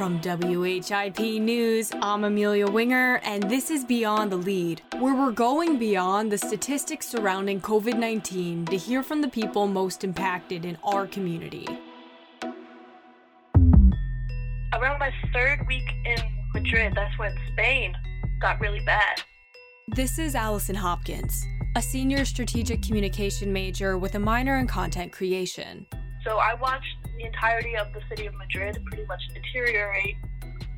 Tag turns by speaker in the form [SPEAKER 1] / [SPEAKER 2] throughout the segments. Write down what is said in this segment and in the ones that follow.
[SPEAKER 1] From WHIP News, I'm Amelia Winger, and this is Beyond the Lead, where we're going beyond the statistics surrounding COVID 19 to hear from the people most impacted in our community.
[SPEAKER 2] Around my third week in Madrid, that's when Spain got really bad.
[SPEAKER 1] This is Allison Hopkins, a senior strategic communication major with a minor in content creation.
[SPEAKER 2] So I watched the entirety of the city of Madrid pretty much deteriorate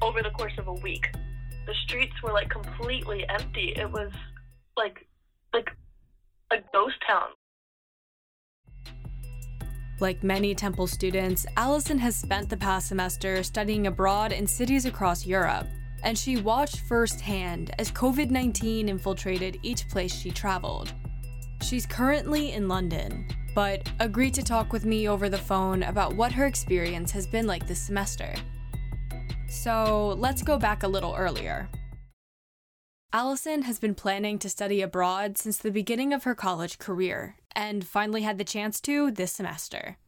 [SPEAKER 2] over the course of a week. The streets were like completely empty. It was like like a ghost town.
[SPEAKER 1] Like many Temple students, Allison has spent the past semester studying abroad in cities across Europe, and she watched firsthand as COVID 19 infiltrated each place she traveled. She's currently in London, but agreed to talk with me over the phone about what her experience has been like this semester. So let's go back a little earlier. Allison has been planning to study abroad since the beginning of her college career and finally had the chance to this semester.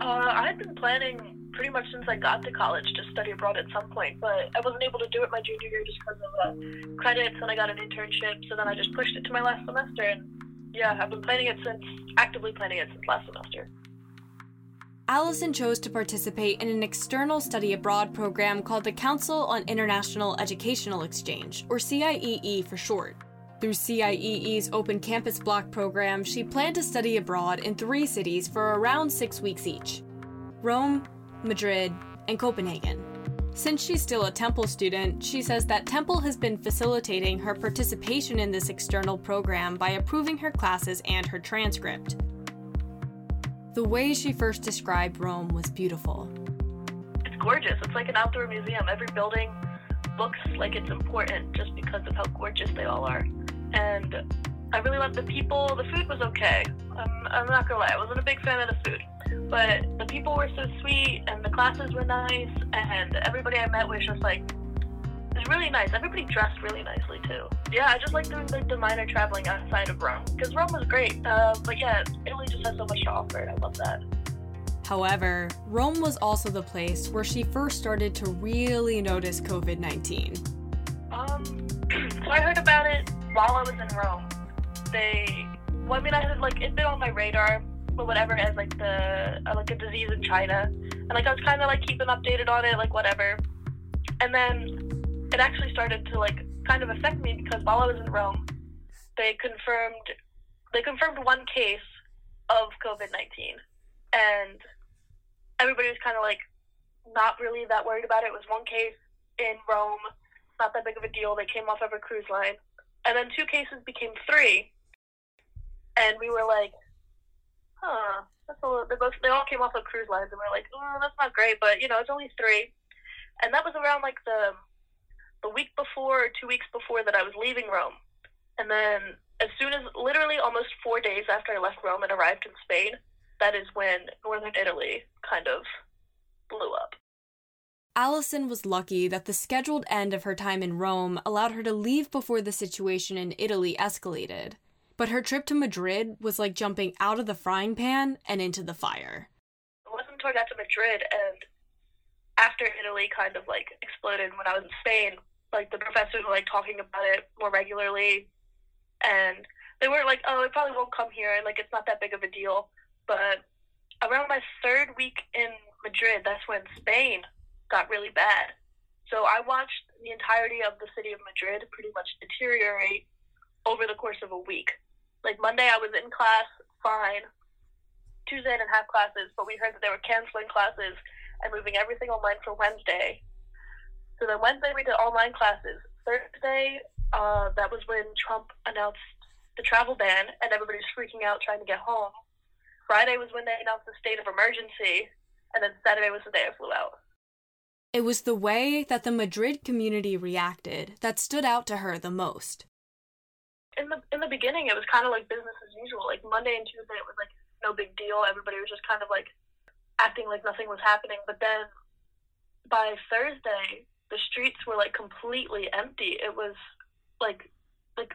[SPEAKER 2] Uh, I've been planning pretty much since I got to college to study abroad at some point, but I wasn't able to do it my junior year just because of uh, credits, and I got an internship, so then I just pushed it to my last semester, and yeah, I've been planning it since, actively planning it since last semester.
[SPEAKER 1] Allison chose to participate in an external study abroad program called the Council on International Educational Exchange, or CIEE for short. Through CIEE's Open Campus Block program, she planned to study abroad in three cities for around six weeks each Rome, Madrid, and Copenhagen. Since she's still a Temple student, she says that Temple has been facilitating her participation in this external program by approving her classes and her transcript. The way she first described Rome was beautiful.
[SPEAKER 2] It's gorgeous. It's like an outdoor museum. Every building looks like it's important just because of how gorgeous they all are. And I really loved the people. The food was okay. I'm, I'm not gonna lie, I wasn't a big fan of the food. But the people were so sweet, and the classes were nice, and everybody I met was just like, it was really nice. Everybody dressed really nicely too. Yeah, I just like doing like the minor traveling outside of Rome because Rome was great. Uh, but yeah, Italy just has so much to offer, and I love that.
[SPEAKER 1] However, Rome was also the place where she first started to really notice COVID 19.
[SPEAKER 2] Um, so I heard about it while I was in Rome. They, well, I mean, I had like it'd been on my radar, whatever, as like the uh, like a disease in China, and like I was kind of like keeping updated on it, like whatever. And then it actually started to like kind of affect me because while I was in Rome, they confirmed they confirmed one case of COVID nineteen, and everybody was kind of like not really that worried about it. It was one case in Rome, not that big of a deal. They came off of a cruise line, and then two cases became three, and we were like, huh, that's a little. They both they all came off of cruise lines, and we are like, oh, that's not great, but you know, it's only three, and that was around like the the week before or two weeks before that I was leaving Rome, and then as soon as literally almost four days after I left Rome and arrived in Spain, that is when northern Italy kind of blew up.
[SPEAKER 1] Allison was lucky that the scheduled end of her time in Rome allowed her to leave before the situation in Italy escalated. But her trip to Madrid was like jumping out of the frying pan and into the fire.
[SPEAKER 2] It wasn't I got to Madrid and after Italy kind of like exploded when I was in Spain, like the professors were like talking about it more regularly and they weren't like, oh, it probably won't come here and like it's not that big of a deal. But around my third week in Madrid, that's when Spain got really bad. So I watched the entirety of the city of Madrid pretty much deteriorate over the course of a week. Like Monday, I was in class fine. Tuesday, I didn't have classes, but we heard that they were canceling classes and moving everything online for Wednesday. So then Wednesday, we did online classes. Thursday, uh, that was when Trump announced the travel ban, and everybody's freaking out trying to get home. Friday was when they announced the state of emergency, and then Saturday was the day I flew out.
[SPEAKER 1] It was the way that the Madrid community reacted that stood out to her the most.
[SPEAKER 2] In the in the beginning, it was kind of like business as usual. Like Monday and Tuesday, it was like no big deal. Everybody was just kind of like acting like nothing was happening. But then by Thursday, the streets were like completely empty. It was like like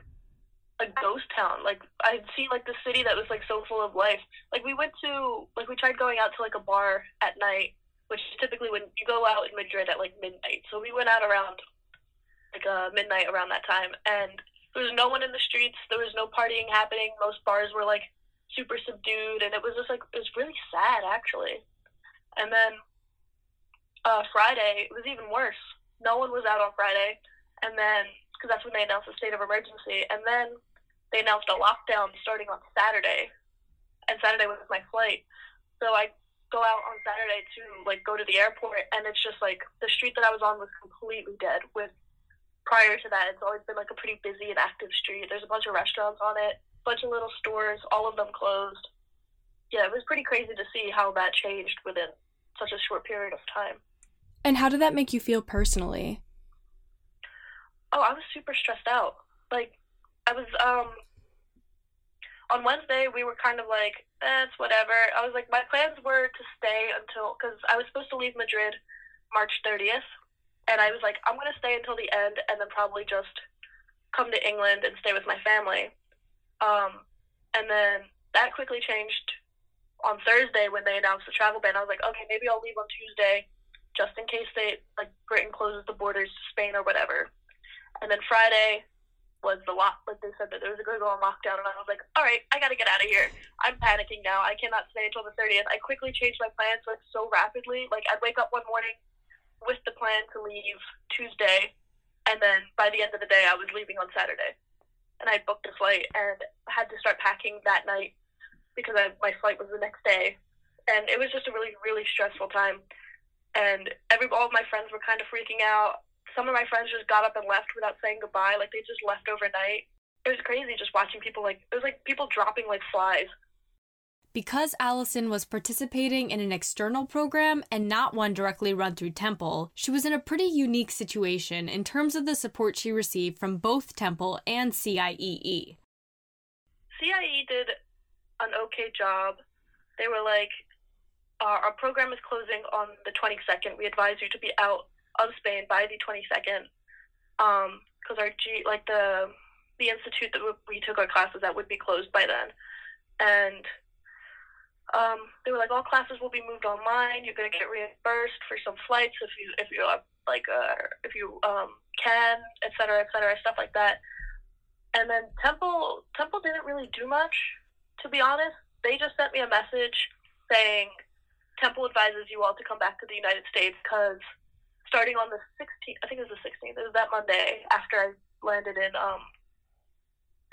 [SPEAKER 2] a ghost town. Like I'd seen like the city that was like so full of life. Like we went to like we tried going out to like a bar at night, which is typically when you go out in Madrid at like midnight. So we went out around like uh, midnight around that time, and there was no one in the streets. There was no partying happening. Most bars were like super subdued, and it was just like it was really sad actually. And then uh, Friday, it was even worse. No one was out on Friday, and then because that's when they announced the state of emergency, and then they announced a lockdown starting on Saturday, and Saturday was my flight. So I go out on Saturday to like go to the airport, and it's just like the street that I was on was completely dead. With prior to that, it's always been like a pretty busy and active street. There's a bunch of restaurants on it, a bunch of little stores, all of them closed. Yeah, it was pretty crazy to see how that changed within such a short period of time.
[SPEAKER 1] And how did that make you feel personally?
[SPEAKER 2] Oh, I was super stressed out. Like, I was, um, on Wednesday, we were kind of like, eh, it's whatever. I was like, my plans were to stay until, because I was supposed to leave Madrid March 30th. And I was like, I'm to stay until the end and then probably just come to England and stay with my family. Um, and then that quickly changed on Thursday when they announced the travel ban. I was like, okay, maybe I'll leave on Tuesday just in case they like Britain closes the borders to Spain or whatever. And then Friday was the lock. Like they said that there was going to go on lockdown, and I was like, all right, I got to get out of here. I'm panicking now. I cannot stay until the 30th. I quickly changed my plans like so rapidly. Like I'd wake up one morning with the plan to leave Tuesday, and then by the end of the day, I was leaving on Saturday. And I booked a flight and had to start packing that night because I, my flight was the next day. And it was just a really, really stressful time and every all of my friends were kind of freaking out. Some of my friends just got up and left without saying goodbye, like they just left overnight. It was crazy just watching people like it was like people dropping like flies.
[SPEAKER 1] Because Allison was participating in an external program and not one directly run through Temple, she was in a pretty unique situation in terms of the support she received from both Temple and CIEE.
[SPEAKER 2] CIE did an okay job. They were like, our program is closing on the 22nd. We advise you to be out of Spain by the 22nd because um, our G, like the the institute that we took our classes at would be closed by then, and um, they were like, all classes will be moved online. You're gonna get reimbursed for some flights if you if you uh, like uh, if you um, can, et cetera, et cetera, stuff like that. And then Temple Temple didn't really do much, to be honest. They just sent me a message saying Temple advises you all to come back to the United States because starting on the 16th, I think it was the 16th, it was that Monday after I landed in, um,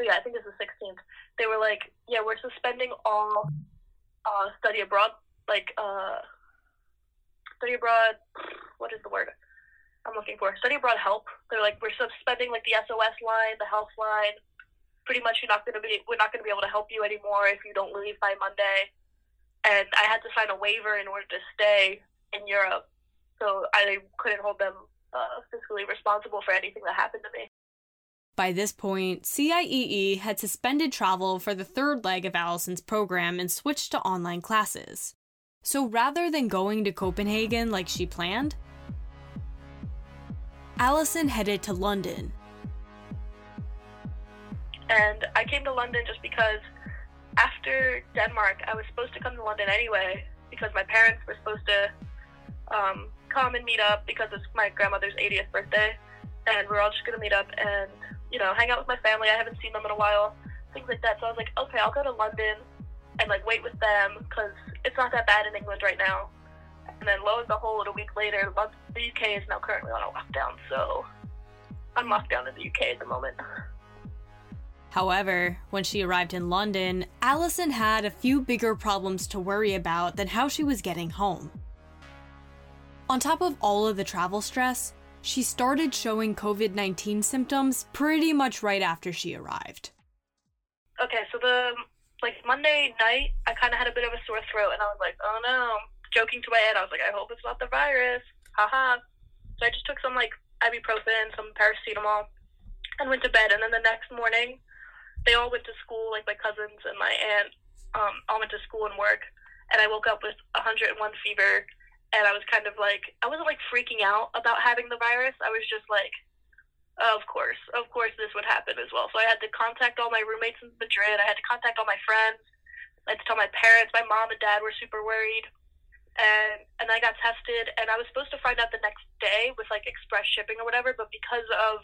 [SPEAKER 2] yeah, I think it was the 16th. They were like, yeah, we're suspending all uh, study abroad, like, uh, study abroad, what is the word I'm looking for? Study abroad help. They're like, we're suspending like the SOS line, the health line. Pretty much, you're not gonna be, we're not gonna be able to help you anymore if you don't leave by Monday and I had to sign a waiver in order to stay in Europe, so I couldn't hold them uh, fiscally responsible for anything that happened to me.
[SPEAKER 1] By this point, CIEE had suspended travel for the third leg of Allison's program and switched to online classes. So rather than going to Copenhagen like she planned, Allison headed to London.
[SPEAKER 2] And I came to London just because after Denmark, I was supposed to come to London anyway because my parents were supposed to um, come and meet up because it's my grandmother's 80th birthday, and we're all just gonna meet up and you know hang out with my family. I haven't seen them in a while, things like that. So I was like, okay, I'll go to London and like wait with them because it's not that bad in England right now. And then lo and behold, a week later, the UK is now currently on a lockdown. So I'm locked down in the UK at the moment.
[SPEAKER 1] However, when she arrived in London, Allison had a few bigger problems to worry about than how she was getting home. On top of all of the travel stress, she started showing COVID 19 symptoms pretty much right after she arrived.
[SPEAKER 2] Okay, so the like Monday night, I kind of had a bit of a sore throat, and I was like, "Oh no!" Joking to my head, I was like, "I hope it's not the virus." Haha. So I just took some like ibuprofen, some paracetamol, and went to bed. And then the next morning, they all went to school, like my cousins and my aunt, um, all went to school and work. And I woke up with 101 fever, and I was kind of like, I wasn't like freaking out about having the virus. I was just like, Of course, of course, this would happen as well. So I had to contact all my roommates in Madrid. I had to contact all my friends. I had to tell my parents. My mom and dad were super worried, and and I got tested. And I was supposed to find out the next day with like express shipping or whatever. But because of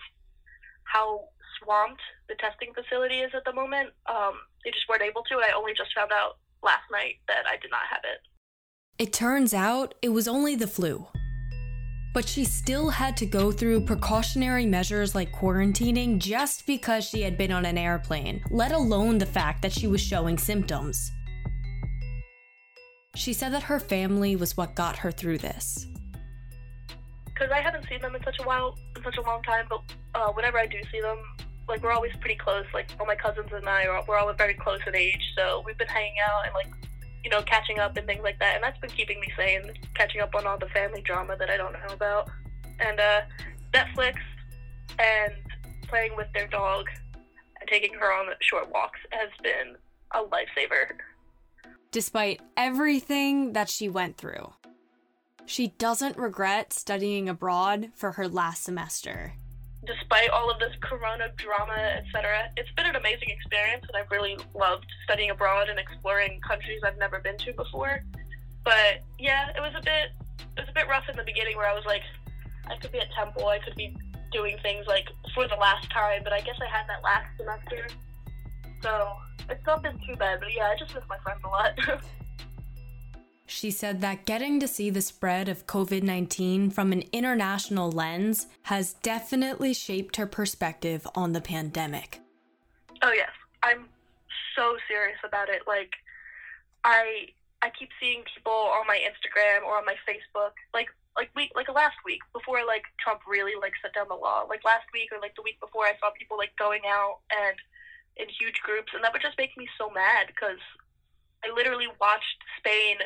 [SPEAKER 2] how swamped the testing facility is at the moment, um, they just weren't able to. And I only just found out last night that I did not have it.
[SPEAKER 1] It turns out it was only the flu but she still had to go through precautionary measures like quarantining just because she had been on an airplane, let alone the fact that she was showing symptoms. She said that her family was what got her through this.
[SPEAKER 2] Because I haven't seen them in such a while, in such a long time, but uh, whenever I do see them, like we're always pretty close. Like all my cousins and I, are, we're all very close in age, so we've been hanging out and like you know, catching up and things like that. And that's been keeping me sane, catching up on all the family drama that I don't know about. And uh, Netflix and playing with their dog and taking her on short walks has been a lifesaver.
[SPEAKER 1] Despite everything that she went through, she doesn't regret studying abroad for her last semester
[SPEAKER 2] despite all of this corona drama, etc. It's been an amazing experience, and I've really loved studying abroad and exploring countries I've never been to before. But yeah, it was a bit it was a bit rough in the beginning where I was like, I could be at Temple, I could be doing things like for the last time, but I guess I had that last semester. So it's not been too bad, but yeah, I just miss my friends a lot.
[SPEAKER 1] She said that getting to see the spread of COVID 19 from an international lens has definitely shaped her perspective on the pandemic.
[SPEAKER 2] Oh, yes. I'm so serious about it. Like, I. I keep seeing people on my Instagram or on my Facebook, like like week like last week before like Trump really like set down the law. Like last week or like the week before, I saw people like going out and in huge groups, and that would just make me so mad because I literally watched Spain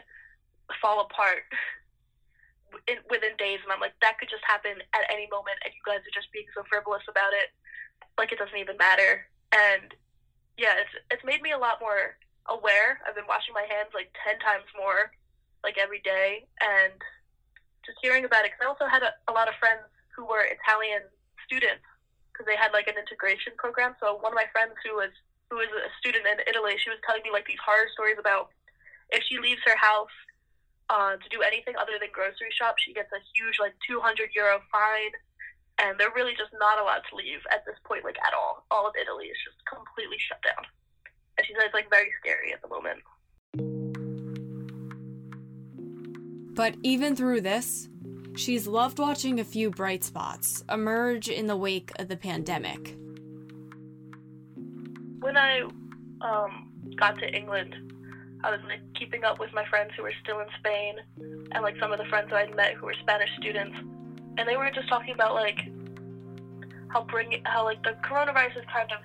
[SPEAKER 2] fall apart in, within days, and I'm like, that could just happen at any moment, and you guys are just being so frivolous about it, like it doesn't even matter. And yeah, it's it's made me a lot more aware. I've been washing my hands like ten times more, like every day, and just hearing about it. Because I also had a, a lot of friends who were Italian students because they had like an integration program. So one of my friends who was who was a student in Italy, she was telling me like these horror stories about if she leaves her house uh, to do anything other than grocery shop, she gets a huge like 200 euro fine, and they're really just not allowed to leave at this point, like at all. All of Italy is just completely shut down, and she says it's like very scary at the moment.
[SPEAKER 1] But even through this, she's loved watching a few bright spots emerge in the wake of the pandemic.
[SPEAKER 2] When I um, got to England, I was like keeping up with my friends who were still in Spain and like some of the friends that I'd met who were Spanish students, and they were just talking about like how bring how like the coronavirus has kind of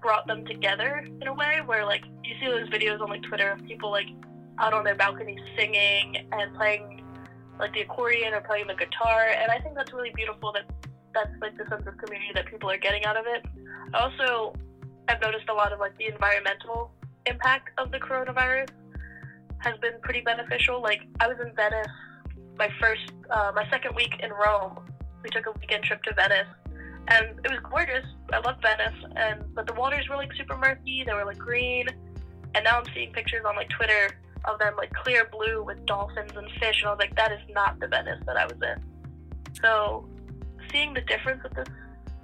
[SPEAKER 2] brought them together in a way where like you see those videos on like Twitter of people like out on their balconies singing and playing like the accordion or playing the guitar, and I think that's really beautiful that that's like the sense of community that people are getting out of it. I also have noticed a lot of like the environmental impact of the coronavirus has been pretty beneficial. Like I was in Venice, my first, uh, my second week in Rome. We took a weekend trip to Venice, and it was gorgeous. I love Venice, and but the waters were like super murky. They were like green, and now I'm seeing pictures on like Twitter of them like clear blue with dolphins and fish, and I was like, that is not the Venice that I was in. So, seeing the difference that this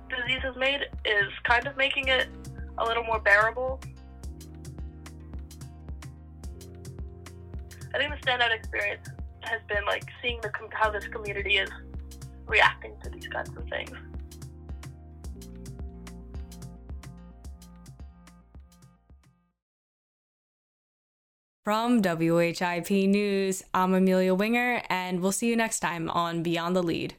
[SPEAKER 2] disease has made is kind of making it a little more bearable I think the standout experience has been like seeing the how this community is reacting to these kinds of things.
[SPEAKER 1] From WHIP News, I'm Amelia Winger, and we'll see you next time on Beyond the Lead.